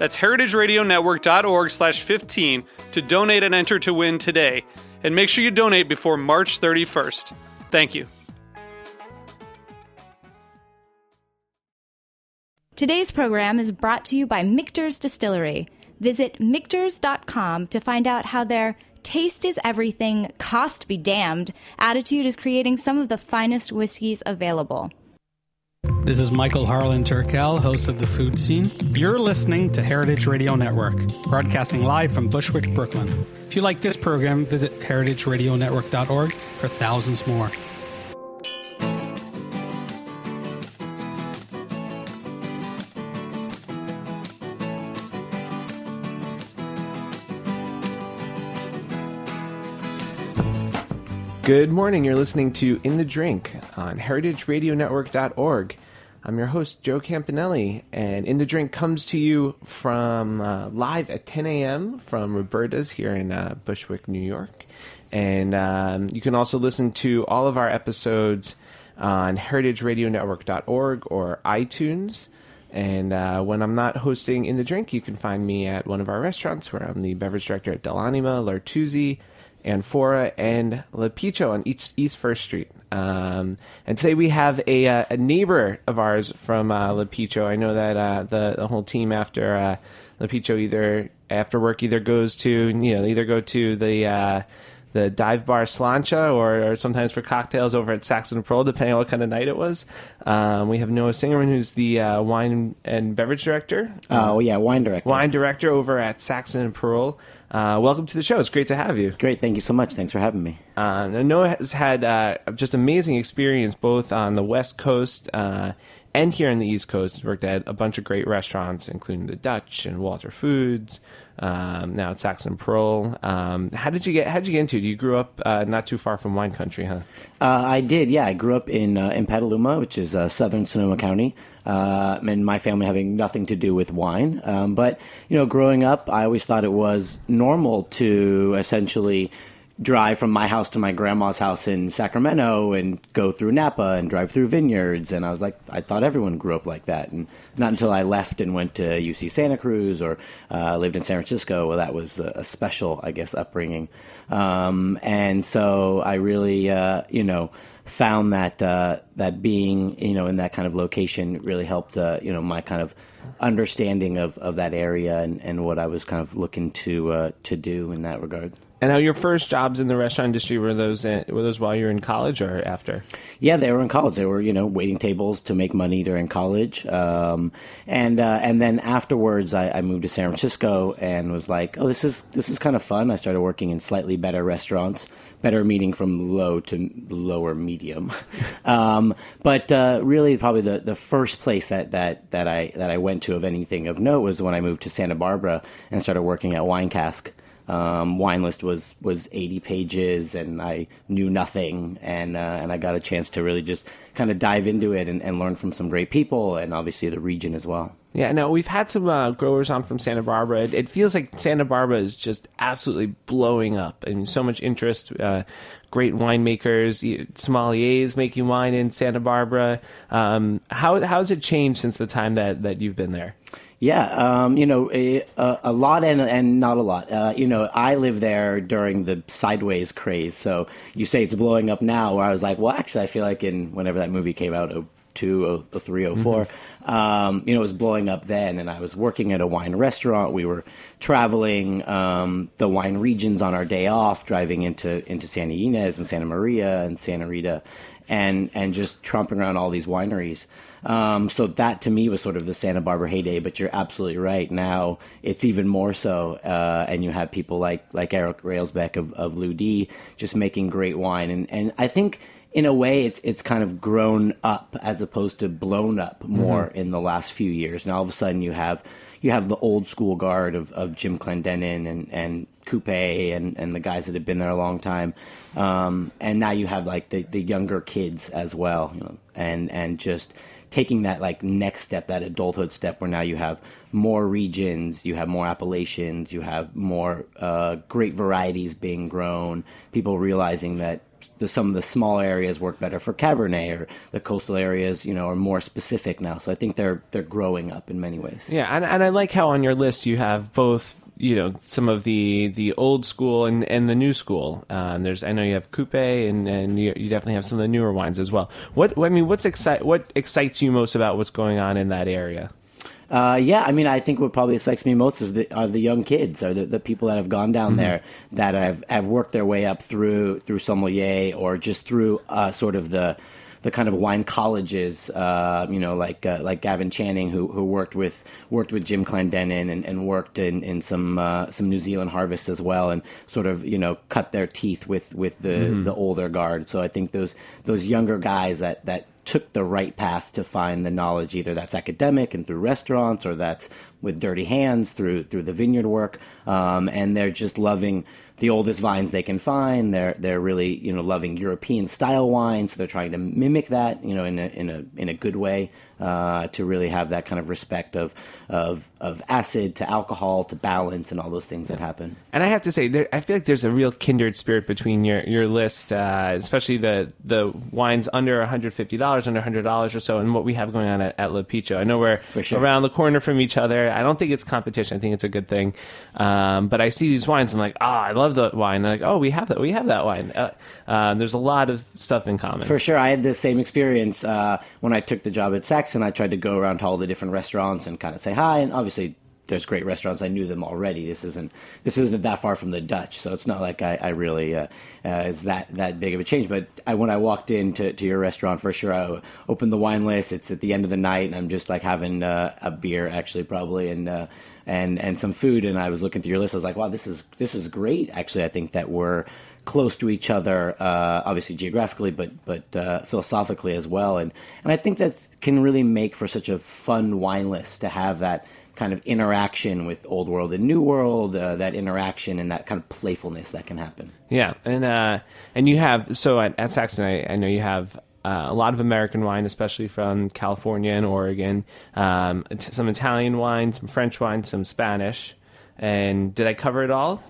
That's heritageradionetwork.org slash 15 to donate and enter to win today. And make sure you donate before March 31st. Thank you. Today's program is brought to you by Michter's Distillery. Visit Michters.com to find out how their taste is everything, cost be damned attitude is creating some of the finest whiskeys available. This is Michael Harlan Turkel, host of The Food Scene. You're listening to Heritage Radio Network, broadcasting live from Bushwick, Brooklyn. If you like this program, visit heritageradionetwork.org for thousands more. Good morning. You're listening to In the Drink on heritageradionetwork.org. I'm your host, Joe Campanelli, and In the Drink comes to you from uh, live at 10 a.m. from Roberta's here in uh, Bushwick, New York. And um, you can also listen to all of our episodes on heritageradionetwork.org or iTunes. And uh, when I'm not hosting In the Drink, you can find me at one of our restaurants where I'm the beverage director at Dell'Anima, L'Artusi, Anfora, and L'Apicio on East, First Street. Um, and today we have a, uh, a neighbor of ours from uh, L'Apicio. I know that uh, the, the whole team after uh, L'Apicio either after work either goes to you know either go to the uh, the dive bar Slancha or, or sometimes for cocktails over at Saxon Parole, depending on what kind of night it was. Um, we have Noah Singerman, who's the uh, wine and beverage director. Oh yeah, wine director. Wine director over at Saxon and Parole. Uh, welcome to the show. It's great to have you. Great, thank you so much. Thanks for having me. Uh, Noah has had uh, just amazing experience both on the West Coast uh, and here on the East Coast. He's worked at a bunch of great restaurants, including the Dutch and Walter Foods. Um, now at Saxon Parole. Um, how did you get? How did you get into it? You grew up uh, not too far from wine country, huh? Uh, I did. Yeah, I grew up in uh, in Petaluma, which is uh, southern Sonoma County. Uh, and my family having nothing to do with wine, um, but you know, growing up, I always thought it was normal to essentially drive from my house to my grandma's house in Sacramento and go through Napa and drive through vineyards. And I was like, I thought everyone grew up like that. And not until I left and went to UC Santa Cruz or uh, lived in San Francisco, well, that was a, special, I guess, upbringing. Um, and so I really, uh, you know, found that uh, that being, you know, in that kind of location really helped, uh, you know, my kind of understanding of, of that area and, and what I was kind of looking to uh, to do in that regard. And now your first jobs in the restaurant industry were those were those while you were in college or after? Yeah, they were in college. They were you know waiting tables to make money during college, um, and uh, and then afterwards I, I, moved to San Francisco and was like, oh, this is this is kind of fun. I started working in slightly better restaurants, better meaning from low to lower medium, um, but uh, really probably the, the first place that, that that I that I went to of anything of note was when I moved to Santa Barbara and started working at Wine Cask. Um, wine list was was 80 pages, and I knew nothing, and uh, and I got a chance to really just kind of dive into it and, and, learn from some great people, and obviously the region as well. Yeah, no, we've had some uh, growers on from Santa Barbara. It, it, feels like Santa Barbara is just absolutely blowing up, and so much interest. Uh, great winemakers, sommeliers making wine in Santa Barbara. Um, how how has it changed since the time that that you've been there? Yeah, um, you know, a, a, lot and and not a lot. Uh, you know, I lived there during the sideways craze. So you say it's blowing up now, where I was like, well, actually, I feel like in whenever that movie came out, 02, 03, 04. Um, you know, it was blowing up then, and I was working at a wine restaurant. We were traveling um, the wine regions on our day off, driving into into Santa Ynez and Santa Maria and Santa Rita, and and just tromping around all these wineries. Um, so that to me was sort of the Santa Barbara heyday. But you're absolutely right. Now it's even more so, uh, and you have people like like Eric Railsback of, of Lieu Dit just making great wine, and and I think in a way it's it's kind of grown up as opposed to blown up more mm-hmm. in the last few years. Now all of a sudden you have you have the old school guard of, of Jim Clendenen and and Qupé and, and the guys that have been there a long time, um, and now you have like the, the younger kids as well, you know, and and just taking that like next step, that adulthood step, where now you have more regions, you have more appellations, you have more uh, great varieties being grown. People realizing that the, some of the small areas work better for Cabernet, or the coastal areas, you know, are more specific now. So I think they're they're growing up in many ways. Yeah, and, and I like how on your list you have both you know some of the the old school and, and the new school. Uh, there's I know you have Qupé and and you, you, definitely have some of the newer wines as well. What I mean, what's excite what excites you most about what's going on in that area? Uh, yeah, I mean, I think what probably excites me most is the, are the young kids, are the, the people that have gone down mm-hmm. there that have, have worked their way up through through sommelier or just through uh, sort of the the kind of wine colleges, uh, you know, like uh, like Gavin Chanin, who who worked with worked with Jim Clendenen and, and worked in in some uh, some New Zealand harvests as well, and sort of you know cut their teeth with with the mm-hmm. the older guard. So I think those those younger guys that that took the right path to find the knowledge either that's academic and through restaurants or that's with dirty hands through through the vineyard work um, and they're just loving the oldest vines they can find. They're they're really you know loving European style wine, so they're trying to mimic that you know in a in a in a good way uh, to really have that kind of respect of of of acid to alcohol to balance and all those things that happen. And I have to say, there, I feel like there's a real kindred spirit between your your list, uh, especially the the wines under 150 dollars, under 100 dollars or so, and what we have going on at, at L'Apicio. I know we're sure. around the corner from each other. I don't think it's competition. I think it's a good thing. Um, but I see these wines, I'm like, ah, oh, I love the wine. like, oh, we have that. We have that wine. Uh, uh, there's a lot of stuff in common. For sure, I had the same experience uh, when I took the job at And I tried to go around to all the different restaurants and kind of say hi. And obviously, there's great restaurants. I knew them already. This isn't this isn't that far from the Dutch, so it's not like I, I really uh, uh, that that big of a change. But I, when I walked into to your restaurant, for sure, I opened the wine list. It's at the end of the night, and I'm just like having uh, a beer, actually, probably, and uh, and and some food. And I was looking through your list. I was like, wow, this is this is great. Actually, I think that we're close to each other, uh, obviously geographically, but but uh, philosophically as well. And and I think that can really make for such a fun wine list to have that kind of interaction with old world and new world, uh, that interaction and that kind of playfulness that can happen. Yeah, and uh, and you have so at, at Saxon, I, I know you have uh, a lot of American wine, especially from California and Oregon. Um, some Italian wine, some French wine, some Spanish. And did I cover it all?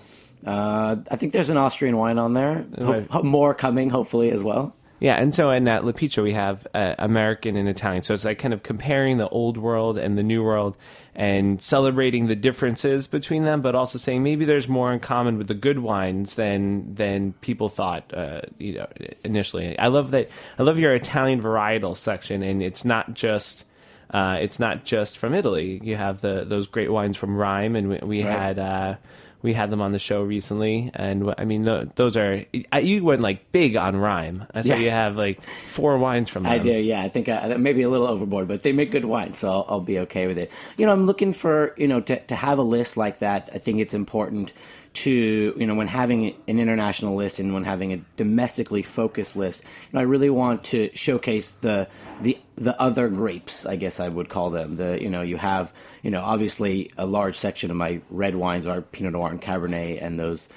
Uh, I think there's an Austrian wine on there. Ho- more coming, hopefully, as well. Yeah, and so in that L'Apicio we have uh, American and Italian. So it's like kind of comparing the old world and the new world and celebrating the differences between them, but also saying maybe there's more in common with the good wines than than people thought. Uh, you know, initially. I love that. I love your Italian varietal section, and it's not just. Uh, it's not just from Italy. You have the those great wines from Ryme, and we, we right. had uh, we had them on the show recently, and I mean, those are you went like big on Ryme. I saw yeah. you have like four wines from them. I do, yeah. I think uh, maybe a little overboard, but they make good wine, so I'll, I'll, be okay with it. You know, I'm looking for you know to to have a list like that. I think it's important to you know when having an international list and when having a domestically focused list you know, i really want to showcase the the the other grapes i guess i would call them. The you know you have you know obviously a large section of my red wines are pinot noir and cabernet and those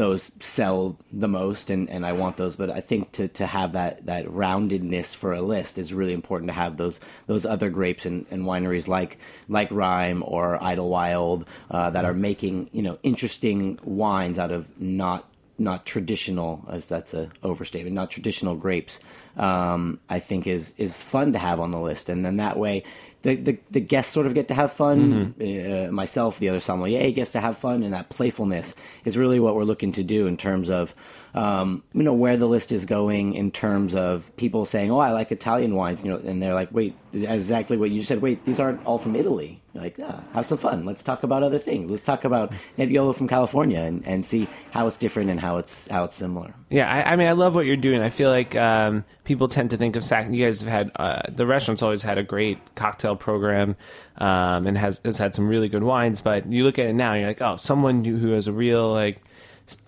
those sell the most and, and I want those. But I think to, to have that, that roundedness for a list is really important to have those those other grapes and, and wineries like like Ryme or Idlewild uh, that are making you know interesting wines out of not not traditional, if that's a overstatement, not traditional grapes. Um, I think is is fun to have on the list, and then that way the, the, the guests sort of get to have fun. Uh, myself, the other sommelier gets to have fun, and that playfulness is really what we're looking to do in terms of um, you know where the list is going in terms of people saying, "Oh, I like Italian wines," you know, and they're like, "Wait, exactly what you said. Wait, these aren't all from Italy." You're like, yeah, have some fun. Let's talk about other things. Let's talk about Nebbiolo from California and, and see how it's different and how it's how it's similar. Yeah, I, I mean, I love what you're doing. I feel like um, people tend to think of Sac. You guys have had uh, the restaurant's always had a great cocktail program um, and has has had some really good wines. But you look at it now, and you're like, oh, someone who who has a real like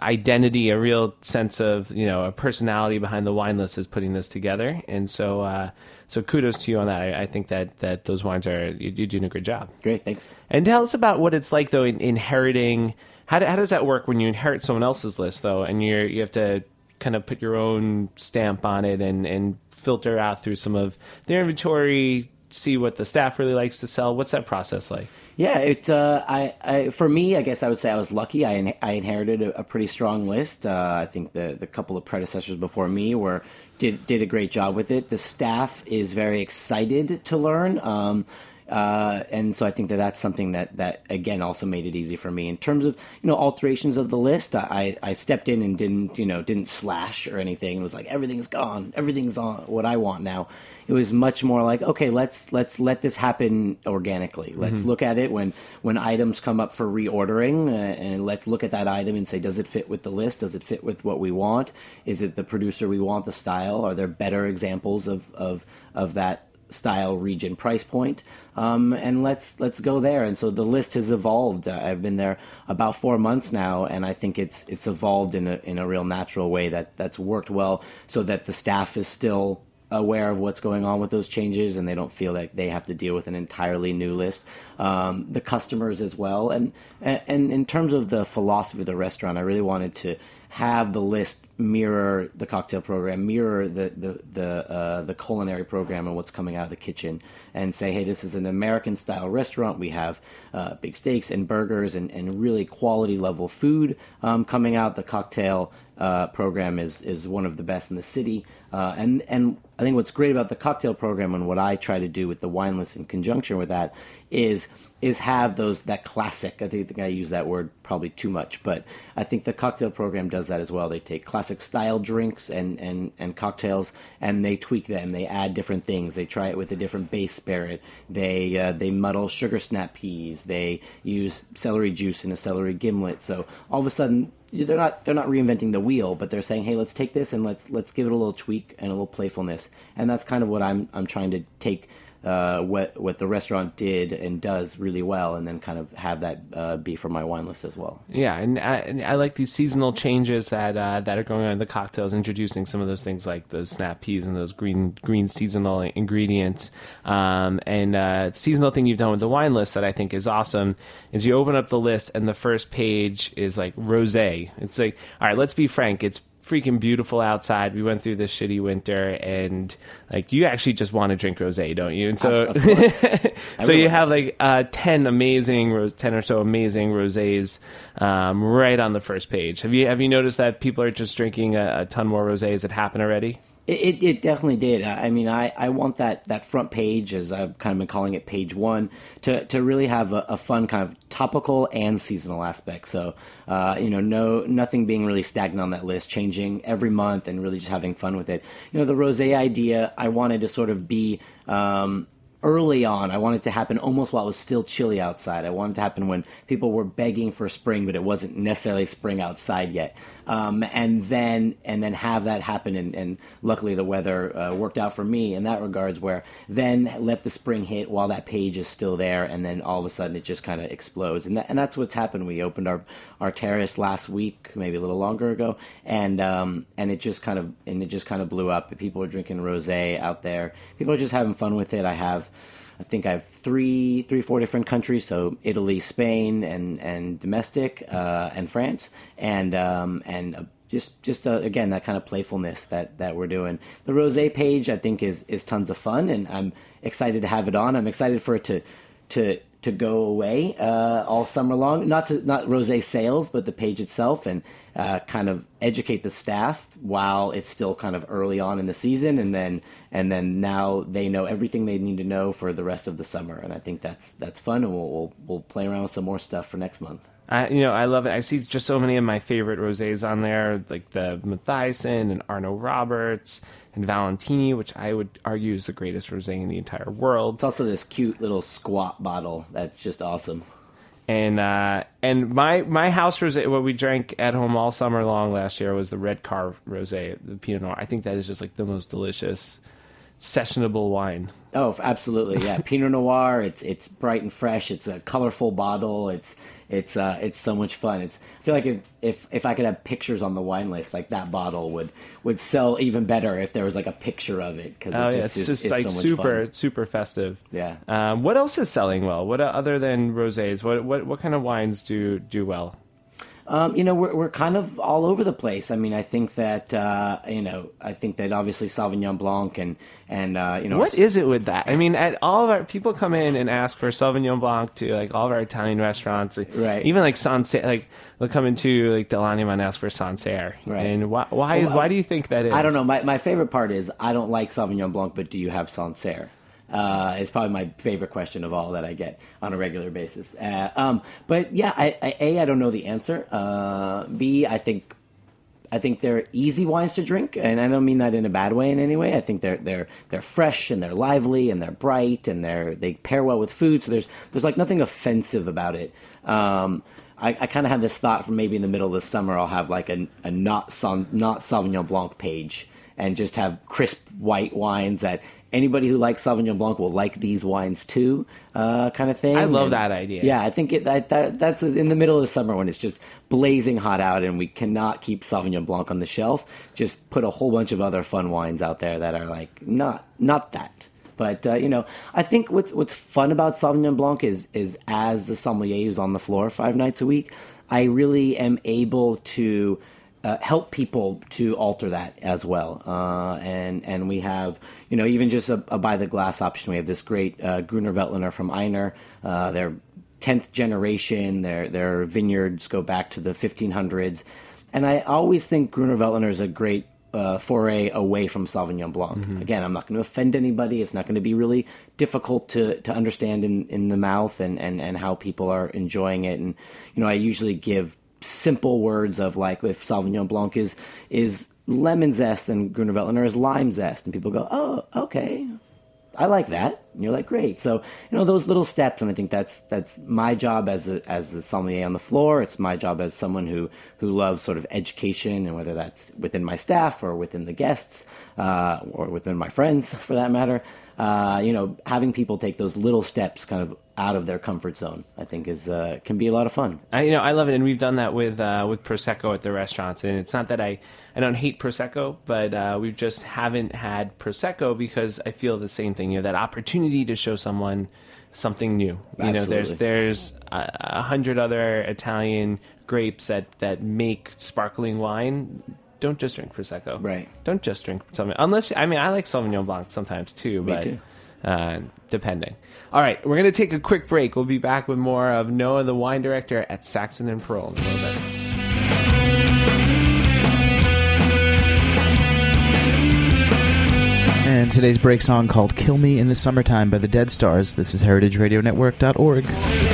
identity, a real sense of you know a personality behind the wine list is putting this together. And so, uh, so kudos to you on that. I, I think that that those wines are you- you're doing a great job. Great, thanks. And tell us about what it's like though in inheriting. How, do, how does that work when you inherit someone else's list though, and you you have to kind of put your own stamp on it and and filter out through some of their inventory, see what the staff really likes to sell. What's that process like? Yeah, it's uh, I, I for me, I guess I would say I was lucky. I in, I inherited a, a pretty strong list. Uh, I think the the couple of predecessors before me were did did a great job with it. The staff is very excited to learn. Um, uh, and so I think that that's something that, that again also made it easy for me in terms of you know alterations of the list. I, I stepped in and didn't you know didn't slash or anything. It was like everything's gone, everything's on what I want now. It was much more like okay, let's let's let this happen organically. Let's look at it when when items come up for reordering, uh, and let's look at that item and say, does it fit with the list? Does it fit with what we want? Is it the producer we want? The style? Are there better examples of of of that? Style region price point. Um, and let's let's go there. And so the list has evolved. Uh, i've been there about four months now and i think it's it's evolved in a in a real natural way that that's worked well so that the staff is still aware of what's going on with those changes and they don't feel like they have to deal with an entirely new list. Um, the customers as well. And and in terms of the philosophy of the restaurant i really wanted to have the list mirror the cocktail program, mirror the the the, uh, the culinary program and what's coming out of the kitchen, and say, hey, this is an American style restaurant. We have uh, big steaks and burgers and, and really quality level food um, coming out. The cocktail uh, program is is one of the best in the city, uh, and and I think what's great about the cocktail program and what I try to do with the wine list in conjunction with that is is have those that classic. I think, I use that word probably too much, but I think the cocktail program does that as well. They take classic style drinks and, and, and cocktails and they tweak them. They add different things. They try it with a different base spirit. They uh, they muddle sugar snap peas. They use celery juice in a celery gimlet. So all of a sudden they're not they're not reinventing the wheel, but they're saying, hey, let's take this and let's let's give it a little tweak and a little playfulness. And that's kind of what I'm I'm trying to take uh, what what the restaurant did and does really well, and then kind of have that uh, be for my wine list as well. Yeah, and I, and I like these seasonal changes that uh, that are going on in the cocktails, introducing some of those things like those snap peas and those green green seasonal ingredients. Um, and uh, seasonal thing you've done with the wine list that I think is awesome is you open up the list and the first page is like rosé. It's like, all right, let's be frank, it's freaking beautiful outside. We went through this shitty winter, and like you actually just want to drink rosé, don't you? And so, so you have like uh, ten amazing, ten or so amazing rosés um, right on the first page. Have you have you noticed that people are just drinking a, a ton more rosés? Has it happened already? It, it, it definitely did. I mean, I, I want that, that front page, as I've kind of been calling it, page one, to, to really have a, a fun kind of topical and seasonal aspect. So, uh, you know, no nothing being really stagnant on that list, changing every month, and really just having fun with it. You know, the rosé idea, I wanted to sort of be. Um, early on, I wanted to happen almost while it was still chilly outside. I wanted to happen when people were begging for spring, but it wasn't necessarily spring outside yet. Um, and then and then have that happen, and, and luckily the weather uh, worked out for me in that regards. Where then let the spring hit while that page is still there, and then all of a sudden it just kind of explodes. And that, and that's what's happened. We opened our our terrace last week, maybe a little longer ago, and um, and it just kind of and it just kind of blew up. People are drinking rosé out there. People are just having fun with it. I have. I think I have three, three, four different countries. So Italy, Spain, and and domestic, uh, and France, and um, and uh, just just uh, again that kind of playfulness that that we're doing. The rosé page I think is is tons of fun, and I'm excited to have it on. I'm excited for it to to to go away uh, all summer long. Not to not rosé sales, but the page itself, and uh, kind of educate the staff while it's still kind of early on in the season, and then and then now they know everything they need to know for the rest of the summer. And I think that's that's fun, and we'll we'll, we'll play around with some more stuff for next month. I, you know, I love it. I see just so many of my favorite rosés on there, like the Matthiasson and Arnot-Roberts and Valentini, which I would argue is the greatest rosé in the entire world. It's also this cute little squat bottle that's just awesome. And uh, and my my house rosé, what we drank at home all summer long last year was the Red Car rosé, the Pinot Noir. I think that is just like the most delicious sessionable wine. Oh, absolutely, yeah. Pinot Noir. It's it's bright and fresh. It's a colorful bottle. It's it's uh, it's so much fun. It's I feel like if, if if I could have pictures on the wine list, like that bottle would would sell even better if there was like a picture of it because Oh it yeah, just it's is, just is like so much super fun. super festive. Yeah. Um, what else is selling well? What other than rosés? What what what kind of wines do do well? Um, you know, we're we're kind of all over the place. I mean, I think that uh, you know, I think that obviously Sauvignon Blanc and and uh, you know, What is it with that? I mean, at all of our people come in and ask for Sauvignon Blanc to like all of our Italian restaurants, like, Right. Even like Sancerre, like they'll come into like Dell'Anima and ask for Sancerre, Right. And why why is Well, why do you think that is? I don't know. My my favorite part is I don't like Sauvignon Blanc, but do you have Sancerre? Uh, it's probably my favorite question of all that I get on a regular basis. Uh, um, but yeah, I, I, a I don't know the answer. Uh, B I think I think they're easy wines to drink, and I don't mean that in a bad way in any way. I think they're they're they're fresh and they're lively and they're bright and they're they pair well with food. So there's there's like nothing offensive about it. Um, I, I kind of have this thought from maybe in the middle of the summer I'll have like a, a not Sa- not Sauvignon Blanc page and just have crisp white wines that anybody who likes Sauvignon Blanc will like these wines too, uh, kind of thing. I love And- that idea. Yeah, I think it, that, that that's in the middle of the summer when it's just blazing hot out and we cannot keep Sauvignon Blanc on the shelf. Just put a whole bunch of other fun wines out there that are like not not that. But uh, you know, I think what's what's fun about Sauvignon Blanc is is as the sommelier who's on the floor five nights a week, I really am able to uh, help people to alter that as well. Uh, and and we have you know even just a, a by the glass option. We have this great uh, Gruner Veltliner from Einer. Uh, they're tenth generation. Their their vineyards go back to the 1500s, and I always think Gruner Veltliner is a great uh, foray away from Sauvignon Blanc. Again, I'm not going to offend anybody. It's not going to be really difficult to, to understand in, in the mouth and, and, and how people are enjoying it. And you know, I usually give simple words of like if Sauvignon Blanc is is lemon zest and Gruner Veltliner is lime zest, and people go, oh, okay, I like that. And you're like, great. So, you know, those little steps, and I think that's that's my job as a as a sommelier on the floor. It's my job as someone who who loves sort of education, and whether that's within my staff or within the guests uh, or within my friends, for that matter. Uh, you know, having people take those little steps, kind of out of their comfort zone, I think is uh, can be a lot of fun. I, you know, I love it, and we've done that with uh, with prosecco at the restaurants. And it's not that I I don't hate prosecco, but uh, we just haven't had prosecco because I feel the same thing. You know, that opportunity to show someone something new. You know, there's there's a, a hundred other Italian grapes that that make sparkling wine. Don't just drink prosecco. Right. Don't just drink something unless I mean I like Sauvignon Blanc sometimes too. Me but, too. Uh, depending. All right, we're going to take a quick break. We'll be back with more of Noah, the wine director at Saxon and Parole in a little bit. And today's break song called Kill Me in the Summertime by the Dead Stars. This is heritageradionetwork.org.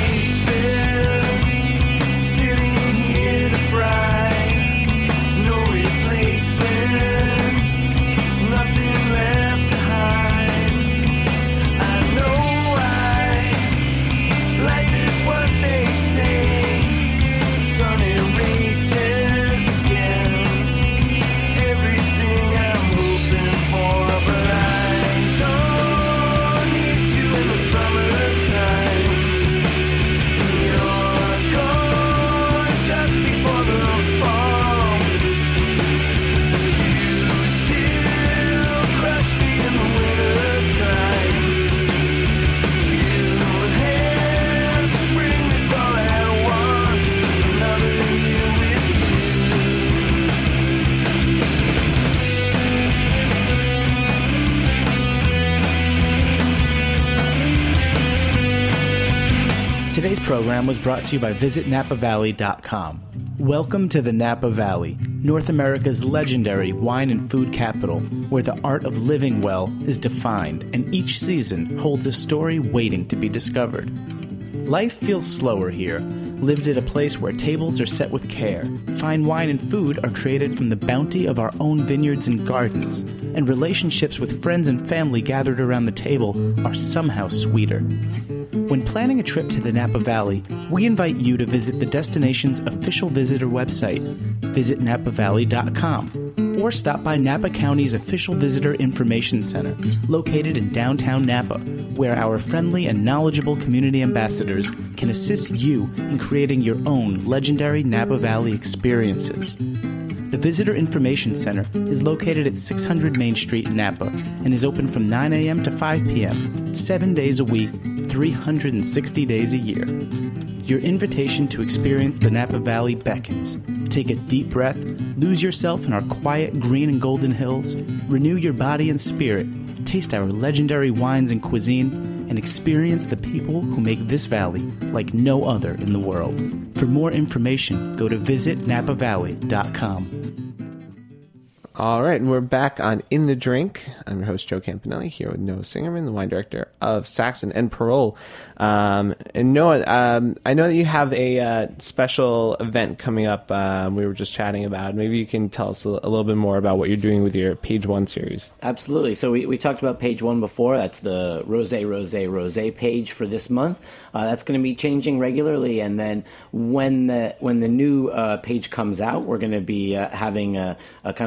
program was brought to you by VisitNapaValley.com. Welcome to the Napa Valley, North America's legendary wine and food capital, where the art of living well is defined and each season holds a story waiting to be discovered. Life feels slower here, lived at a place where tables are set with care, fine wine and food are created from the bounty of our own vineyards and gardens, and relationships with friends and family gathered around the table are somehow sweeter. When planning a trip to the Napa Valley, we invite you to visit the destination's official visitor website, visitnapavalley.com, or stop by Napa County's official visitor information center, located in downtown Napa, where our friendly and knowledgeable community ambassadors can assist you in creating your own legendary Napa Valley experiences. The Visitor Information Center is located at 600 Main Street Napa and is open from 9 a.m. to 5 p.m., seven days a week, 360 days a year. Your invitation to experience the Napa Valley beckons. Take a deep breath, lose yourself in our quiet green and golden hills, renew your body and spirit, taste our legendary wines and cuisine, and experience the people who make this valley like no other in the world. For more information, go to visitnapavalley.com. All right, and we're back on In the Drink. I'm your host, Joe Campanelli, here with Noah Singerman, the wine director of Saxon and Parole. Um, and Noah, um, I know that you have a uh, special event coming up. Um, we were just chatting about. Maybe you can tell us a, a, little bit more about what you're doing with your Page One series. Absolutely. So we, we talked about Page One before. That's the Rose, Rose, Rose page for this month. Uh, that's going to be changing regularly, and then when the when the new uh, page comes out, we're going to be uh, having a, a kind of